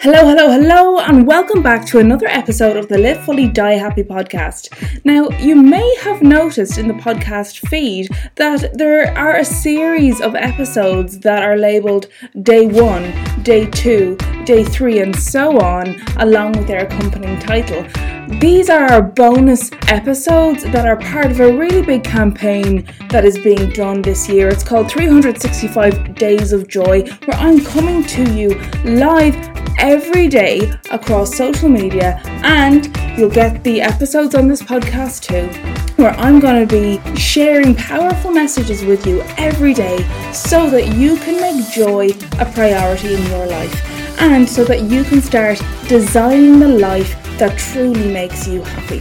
Hello, hello, hello, and welcome back to another episode of the Live Fully Die Happy podcast. Now, you may have noticed in the podcast feed that there are a series of episodes that are labeled day one, day two, day three, and so on, along with their accompanying title. These are our bonus episodes that are part of a really big campaign that is being done this year. It's called 365 Days of Joy, where I'm coming to you live every day across social media, and you'll get the episodes on this podcast too, where I'm going to be sharing powerful messages with you every day so that you can make joy a priority in your life and so that you can start designing the life that truly makes you happy.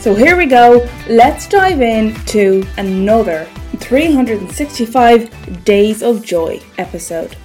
So here we go, let's dive into another 365 Days of Joy episode.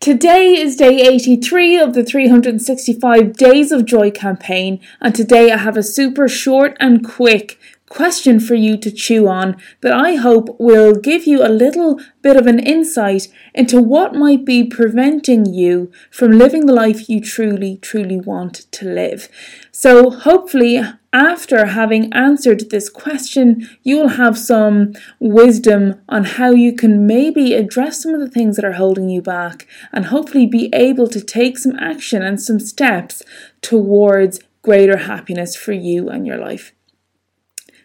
Today is day 83 of the 365 Days of Joy campaign, and today I have a super short and quick question for you to chew on that I hope will give you a little bit of an insight into what might be preventing you from living the life you truly, truly want to live. So, hopefully, after having answered this question, you will have some wisdom on how you can maybe address some of the things that are holding you back and hopefully be able to take some action and some steps towards greater happiness for you and your life.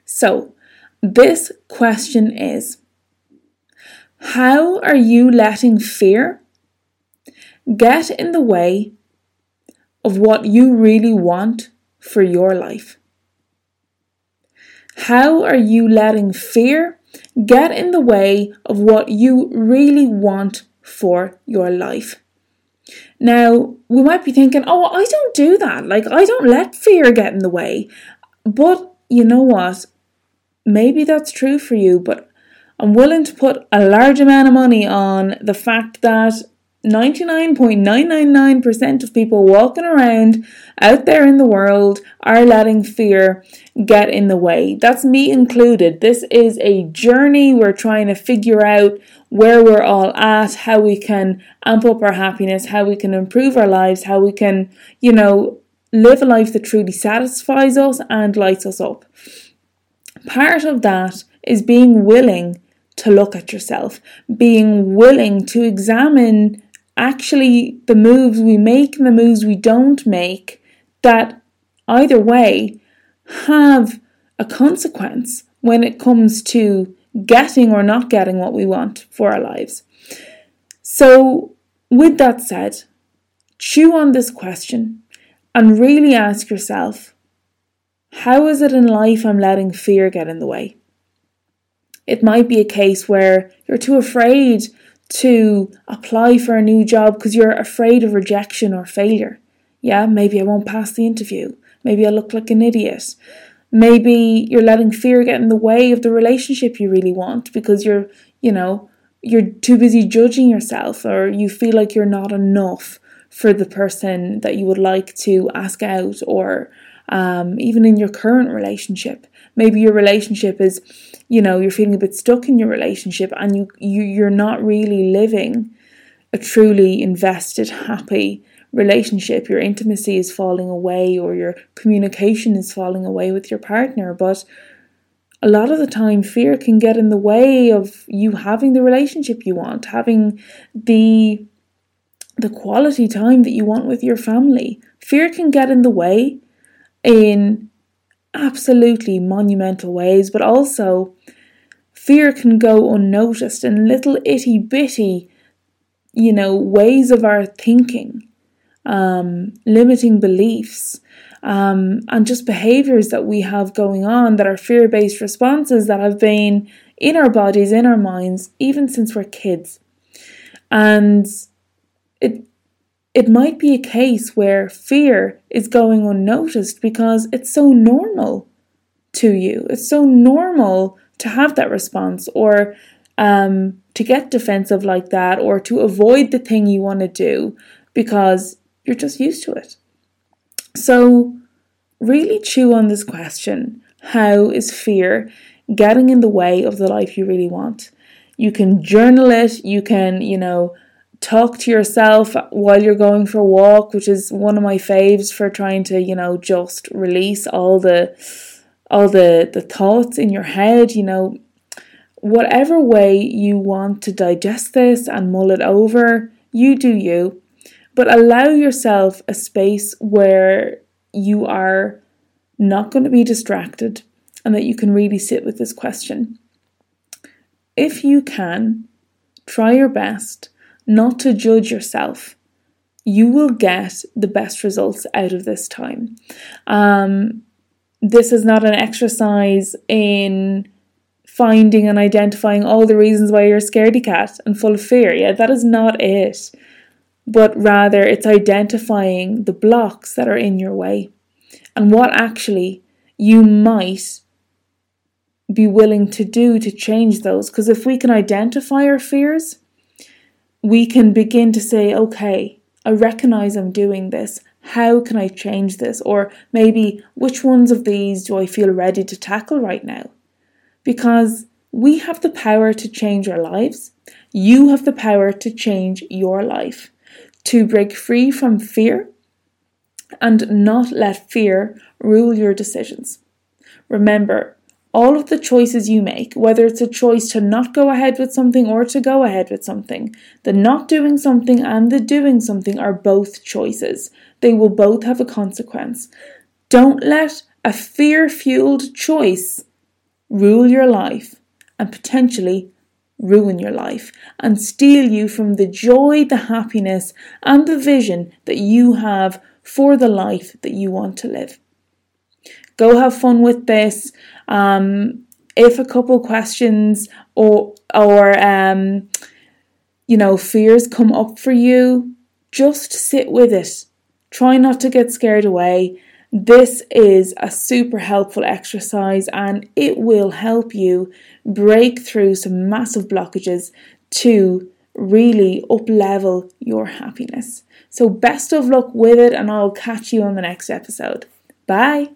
So, this question is How are you letting fear get in the way of what you really want for your life? How are you letting fear get in the way of what you really want for your life? Now, we might be thinking, oh, I don't do that. Like, I don't let fear get in the way. But you know what? Maybe that's true for you, but I'm willing to put a large amount of money on the fact that 99.999% of people walking around out there in the world are letting fear get in the way. That's me included. This is a journey. We're trying to figure out where we're all at, how we can amp up our happiness, how we can improve our lives, how we can, you know, live a life that truly satisfies us and lights us up. Part of that is being willing to look at yourself, being willing to examine actually the moves we make and the moves we don't make that either way have a consequence when it comes to getting or not getting what we want for our lives. So, with that said, chew on this question and really ask yourself how is it in life I'm letting fear get in the way? It might be a case where you're too afraid to apply for a new job because you're afraid of rejection or failure. Yeah, maybe I won't pass the interview. Maybe I look like an idiot. Maybe you're letting fear get in the way of the relationship you really want because you're, you know, you're too busy judging yourself or you feel like you're not enough for the person that you would like to ask out or um, even in your current relationship. Maybe your relationship is you know you're feeling a bit stuck in your relationship and you, you you're not really living a truly invested happy relationship. Your intimacy is falling away or your communication is falling away with your partner. But a lot of the time fear can get in the way of you having the relationship you want having the the quality time that you want with your family. Fear can get in the way in absolutely monumental ways, but also fear can go unnoticed in little itty bitty, you know, ways of our thinking, um, limiting beliefs, um, and just behaviors that we have going on that are fear based responses that have been in our bodies, in our minds, even since we're kids. And it it might be a case where fear is going unnoticed because it's so normal to you. It's so normal to have that response or um, to get defensive like that or to avoid the thing you want to do because you're just used to it. So, really chew on this question how is fear getting in the way of the life you really want? you can journal it, you can, you know, talk to yourself while you're going for a walk, which is one of my faves for trying to, you know, just release all the all the the thoughts in your head, you know, whatever way you want to digest this and mull it over, you do you. But allow yourself a space where you are not going to be distracted and that you can really sit with this question. If you can, try your best not to judge yourself. You will get the best results out of this time. Um, this is not an exercise in finding and identifying all the reasons why you're a scaredy cat and full of fear. Yeah, that is not it. But rather, it's identifying the blocks that are in your way and what actually you might be willing to do to change those. Because if we can identify our fears, we can begin to say, okay, I recognize I'm doing this. How can I change this? Or maybe which ones of these do I feel ready to tackle right now? Because we have the power to change our lives. You have the power to change your life, to break free from fear and not let fear rule your decisions. Remember, all of the choices you make, whether it's a choice to not go ahead with something or to go ahead with something, the not doing something and the doing something are both choices. They will both have a consequence. Don't let a fear fueled choice rule your life and potentially ruin your life and steal you from the joy, the happiness, and the vision that you have for the life that you want to live. Go have fun with this. Um, if a couple questions or or um, you know fears come up for you, just sit with it. Try not to get scared away. This is a super helpful exercise and it will help you break through some massive blockages to really up level your happiness. So, best of luck with it, and I'll catch you on the next episode. Bye.